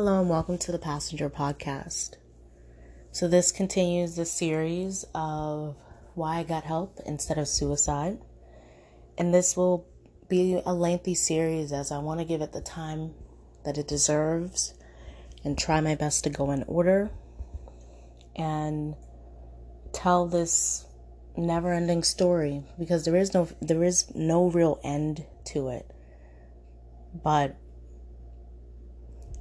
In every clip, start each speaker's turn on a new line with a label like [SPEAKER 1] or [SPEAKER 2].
[SPEAKER 1] Hello and welcome to the Passenger Podcast. So, this continues the series of why I got help instead of suicide. And this will be a lengthy series as I want to give it the time that it deserves and try my best to go in order and tell this never ending story because there is no there is no real end to it but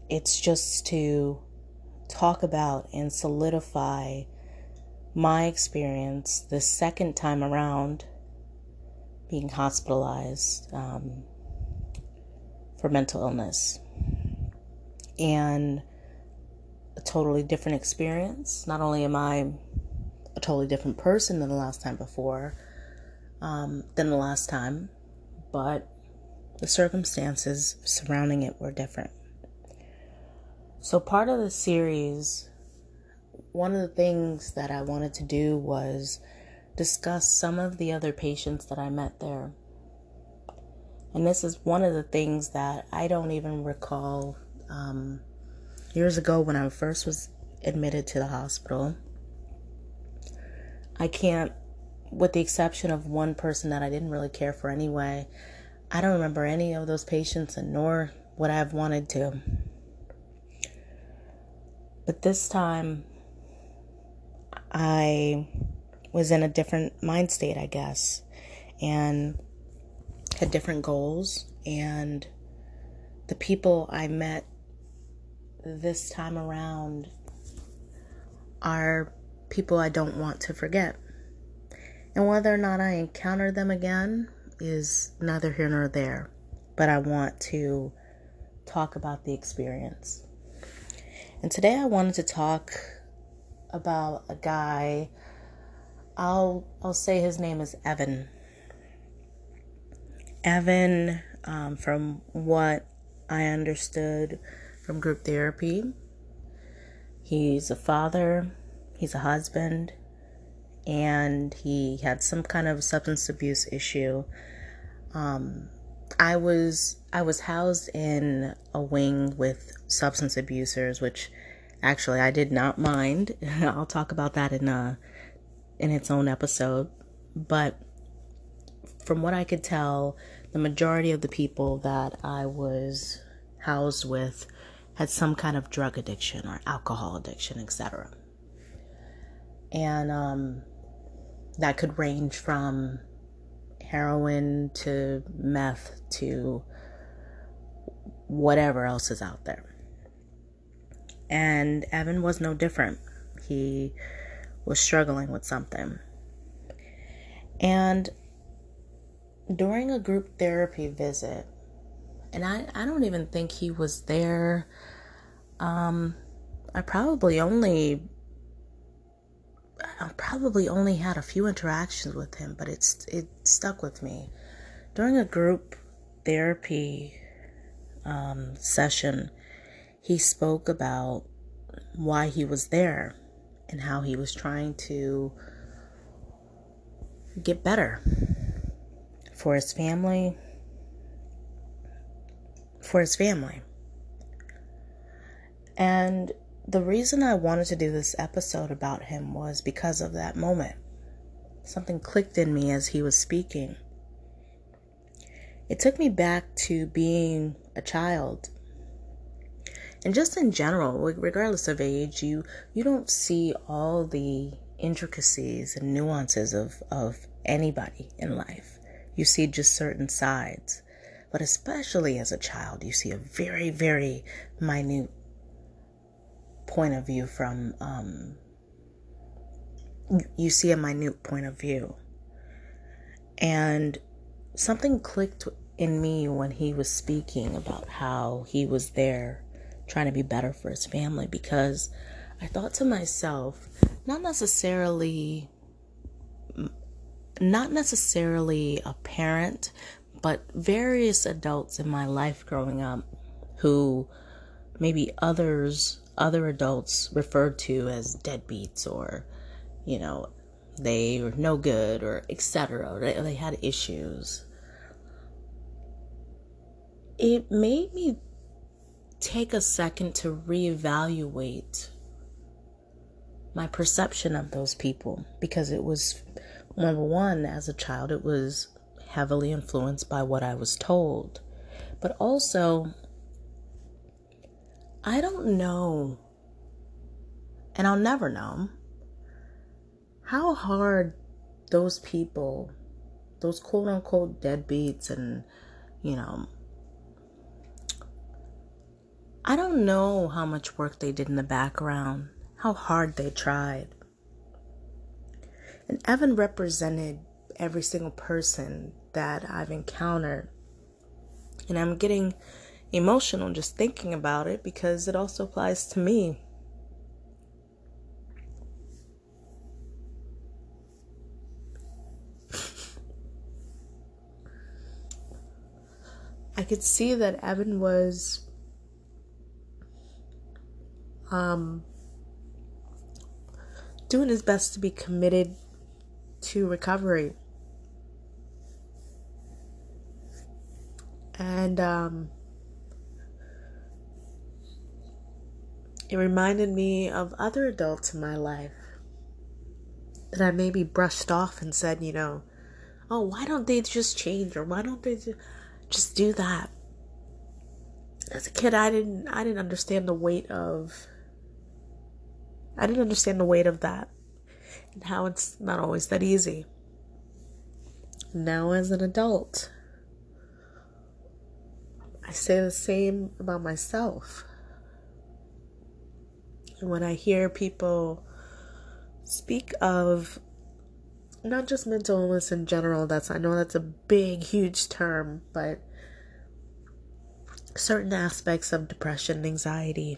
[SPEAKER 1] it's just to talk about and solidify my experience the second time around being hospitalized um, for mental illness and a totally different experience. Not only am I a totally different person than the last time before, um, than the last time, but the circumstances surrounding it were different. So, part of the series, one of the things that I wanted to do was discuss some of the other patients that I met there. And this is one of the things that I don't even recall um, years ago when I first was admitted to the hospital. I can't, with the exception of one person that I didn't really care for anyway, I don't remember any of those patients and nor would I have wanted to. But this time, I was in a different mind state, I guess, and had different goals. And the people I met this time around are people I don't want to forget. And whether or not I encounter them again is neither here nor there. But I want to talk about the experience. And today I wanted to talk about a guy. I'll I'll say his name is Evan. Evan, um, from what I understood from group therapy, he's a father, he's a husband, and he had some kind of substance abuse issue. Um, I was I was housed in a wing with substance abusers, which actually I did not mind. I'll talk about that in a in its own episode. But from what I could tell, the majority of the people that I was housed with had some kind of drug addiction or alcohol addiction, etc. And um, that could range from heroin to meth to whatever else is out there. And Evan was no different. He was struggling with something. And during a group therapy visit, and I, I don't even think he was there. Um, I probably only I probably only had a few interactions with him, but it's it stuck with me. During a group therapy um, session, he spoke about why he was there and how he was trying to get better for his family, for his family. And the reason I wanted to do this episode about him was because of that moment. Something clicked in me as he was speaking. It took me back to being a child. And just in general, regardless of age, you you don't see all the intricacies and nuances of, of anybody in life. You see just certain sides. But especially as a child, you see a very, very minute point of view from um, you see a minute point of view. And something clicked in me when he was speaking about how he was there trying to be better for his family because I thought to myself, not necessarily not necessarily a parent, but various adults in my life growing up who maybe others other adults referred to as deadbeats or, you know, they were no good or etc. They, they had issues. It made me take a second to reevaluate my perception of those people because it was number one as a child it was heavily influenced by what I was told but also I don't know and I'll never know how hard those people those quote unquote deadbeats and you know I don't know how much work they did in the background how hard they tried. And Evan represented every single person that I've encountered. And I'm getting emotional just thinking about it because it also applies to me. I could see that Evan was um, doing his best to be committed to recovery. And um, it reminded me of other adults in my life that I maybe brushed off and said, you know, oh, why don't they just change or why don't they just do that? As a kid, I didn't I didn't understand the weight of I didn't understand the weight of that and how it's not always that easy. Now, as an adult, I say the same about myself. When I hear people speak of not just mental illness in general, that's I know that's a big, huge term, but certain aspects of depression, anxiety,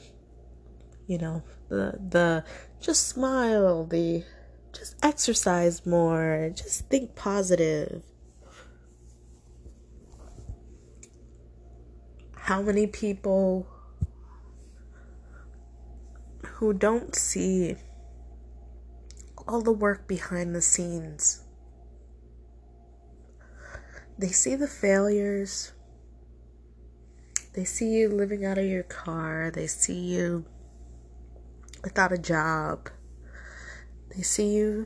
[SPEAKER 1] you know, the the just smile, the just exercise more, just think positive. How many people who don't see all the work behind the scenes? They see the failures. They see you living out of your car. They see you without a job. They see you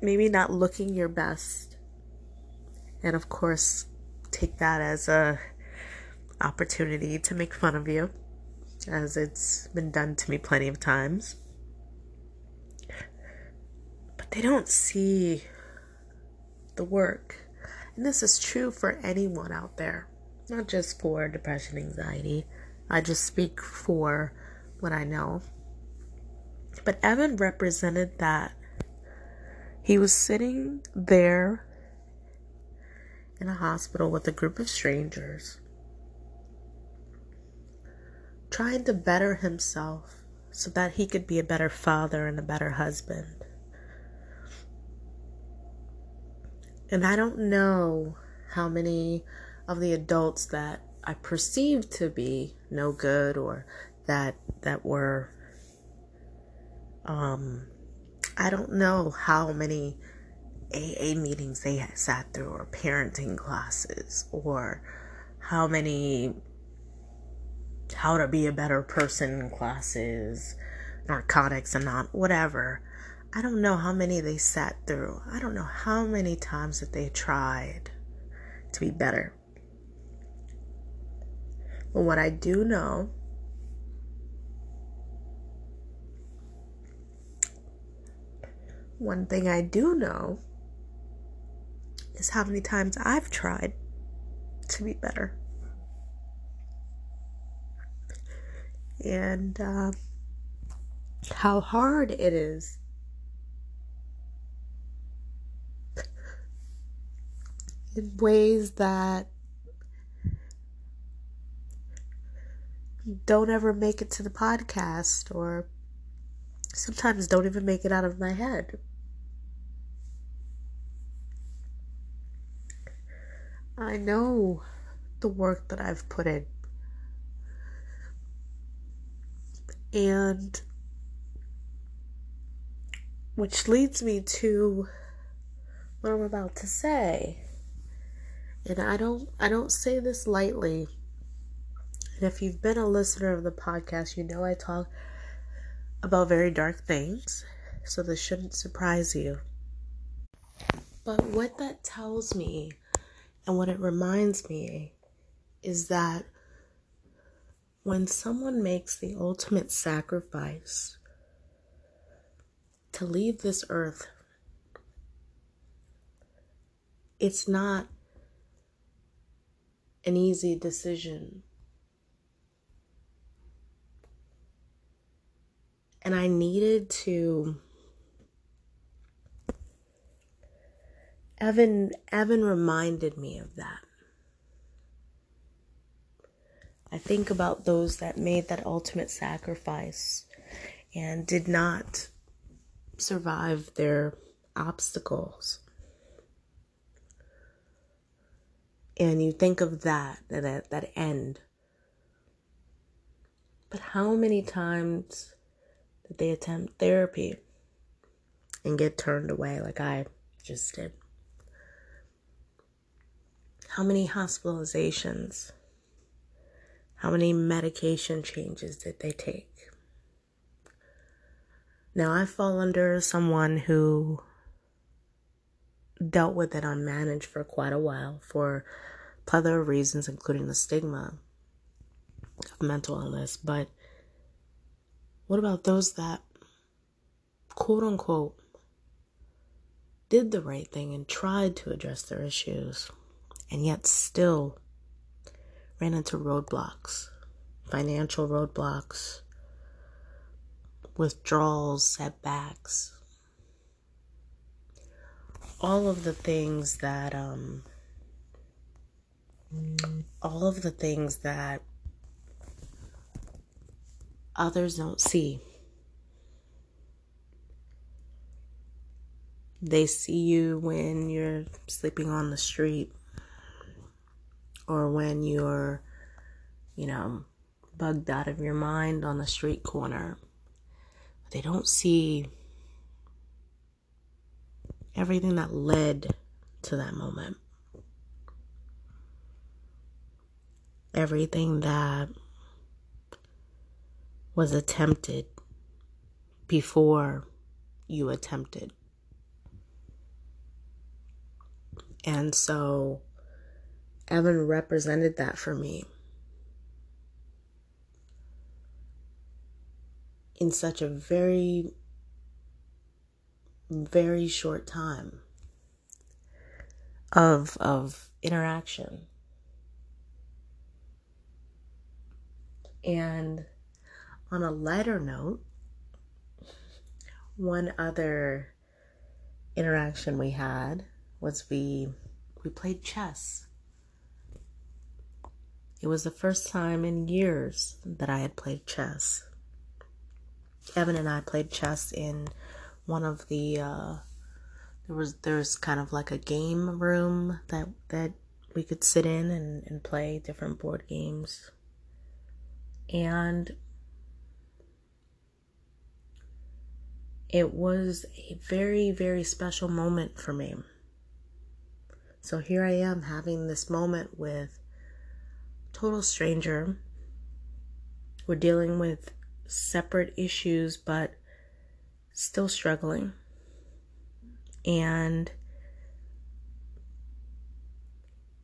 [SPEAKER 1] maybe not looking your best. And of course, take that as a opportunity to make fun of you as it's been done to me plenty of times. But they don't see the work. And this is true for anyone out there, not just for depression, anxiety. I just speak for what I know. But Evan represented that. He was sitting there in a hospital with a group of strangers, trying to better himself so that he could be a better father and a better husband. And I don't know how many of the adults that I perceived to be no good or that that were um, I don't know how many AA meetings they sat through, or parenting classes, or how many how to be a better person classes, narcotics and not whatever. I don't know how many they sat through. I don't know how many times that they tried to be better. But what I do know One thing I do know is how many times I've tried to be better. And uh, how hard it is. In ways that don't ever make it to the podcast or sometimes don't even make it out of my head. I know the work that I've put in. And which leads me to what I'm about to say. And I don't I don't say this lightly. And if you've been a listener of the podcast, you know I talk about very dark things, so this shouldn't surprise you. But what that tells me and what it reminds me is that when someone makes the ultimate sacrifice to leave this earth, it's not an easy decision. And I needed to. Evan Evan reminded me of that. I think about those that made that ultimate sacrifice and did not survive their obstacles. And you think of that, that, that end. But how many times did they attempt therapy and get turned away like I just did? How many hospitalizations? How many medication changes did they take? Now, I fall under someone who dealt with it unmanaged for quite a while for plethora of reasons, including the stigma of mental illness. But what about those that, quote unquote, did the right thing and tried to address their issues and yet still ran into roadblocks, financial roadblocks, withdrawals, setbacks, all of the things that, um, all of the things that others don't see. They see you when you're sleeping on the street or when you're, you know, bugged out of your mind on the street corner. They don't see everything that led to that moment. Everything that was attempted before you attempted. And so Evan represented that for me. In such a very, very short time of, of interaction. And on a lighter note, one other interaction we had was we we played chess it was the first time in years that I had played chess. Evan and I played chess in one of the uh, there was there's kind of like a game room that that we could sit in and, and play different board games. And it was a very, very special moment for me. So here I am having this moment with total stranger. We're dealing with separate issues, but still struggling. And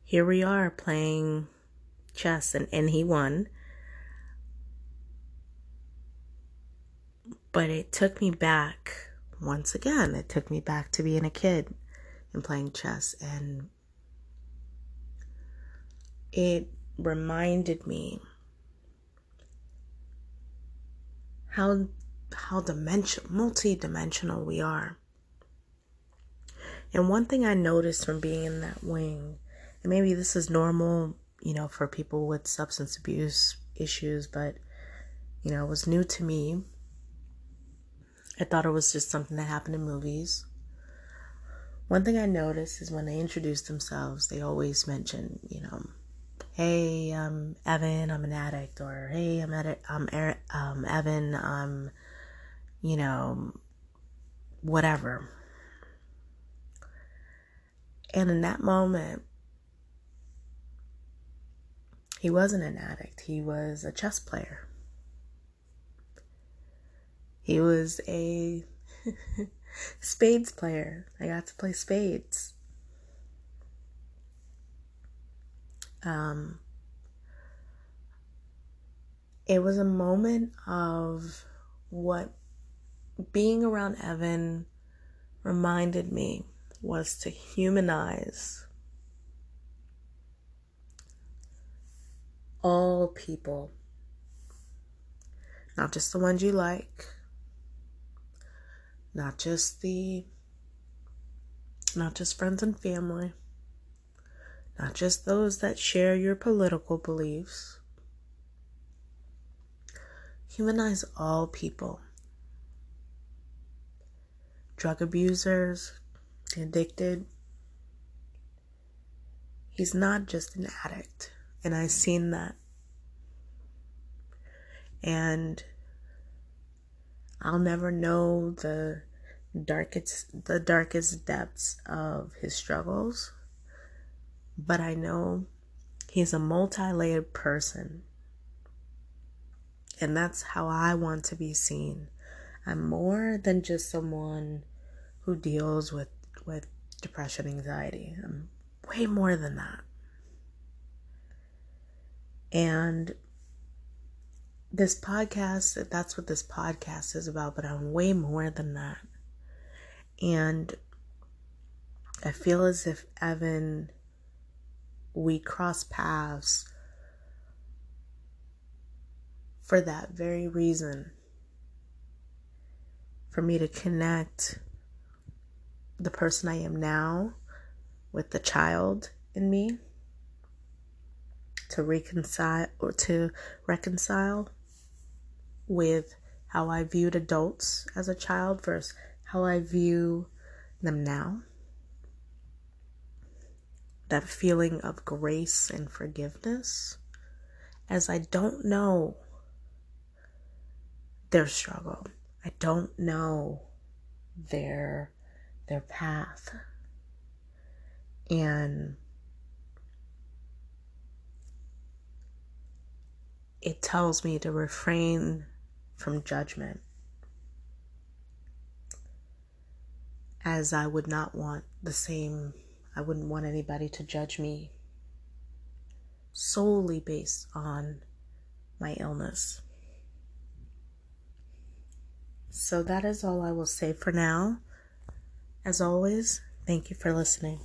[SPEAKER 1] here we are playing chess, and, and he won. But it took me back once again. It took me back to being a kid and playing chess. And it reminded me how how dimension multi-dimensional we are. And one thing I noticed from being in that wing, and maybe this is normal, you know, for people with substance abuse issues, but you know, it was new to me. I thought it was just something that happened in movies. One thing I noticed is when they introduce themselves, they always mention, you know, hey, I'm Evan, I'm an addict, or hey, I'm, edi- I'm er- um, Evan, I'm, you know, whatever. And in that moment, he wasn't an addict, he was a chess player. He was a spades player. I got to play spades. Um, it was a moment of what being around Evan reminded me was to humanize all people, not just the ones you like, not just the not just friends and family, not just those that share your political beliefs. Humanize all people. Drug abusers, addicted. He's not just an addict. And I've seen that. And I'll never know the darkest the darkest depths of his struggles, but I know he's a multi-layered person. And that's how I want to be seen. I'm more than just someone who deals with with depression, anxiety. I'm way more than that. And this podcast, that's what this podcast is about, but I'm way more than that. And I feel as if Evan, we cross paths for that very reason. For me to connect the person I am now with the child in me to reconcile or to reconcile with how I viewed adults as a child versus how I view them now. That feeling of grace and forgiveness as I don't know their struggle. I don't know their their path. And it tells me to refrain from judgment. As I would not want the same, I wouldn't want anybody to judge me solely based on my illness. So that is all I will say for now. As always, thank you for listening.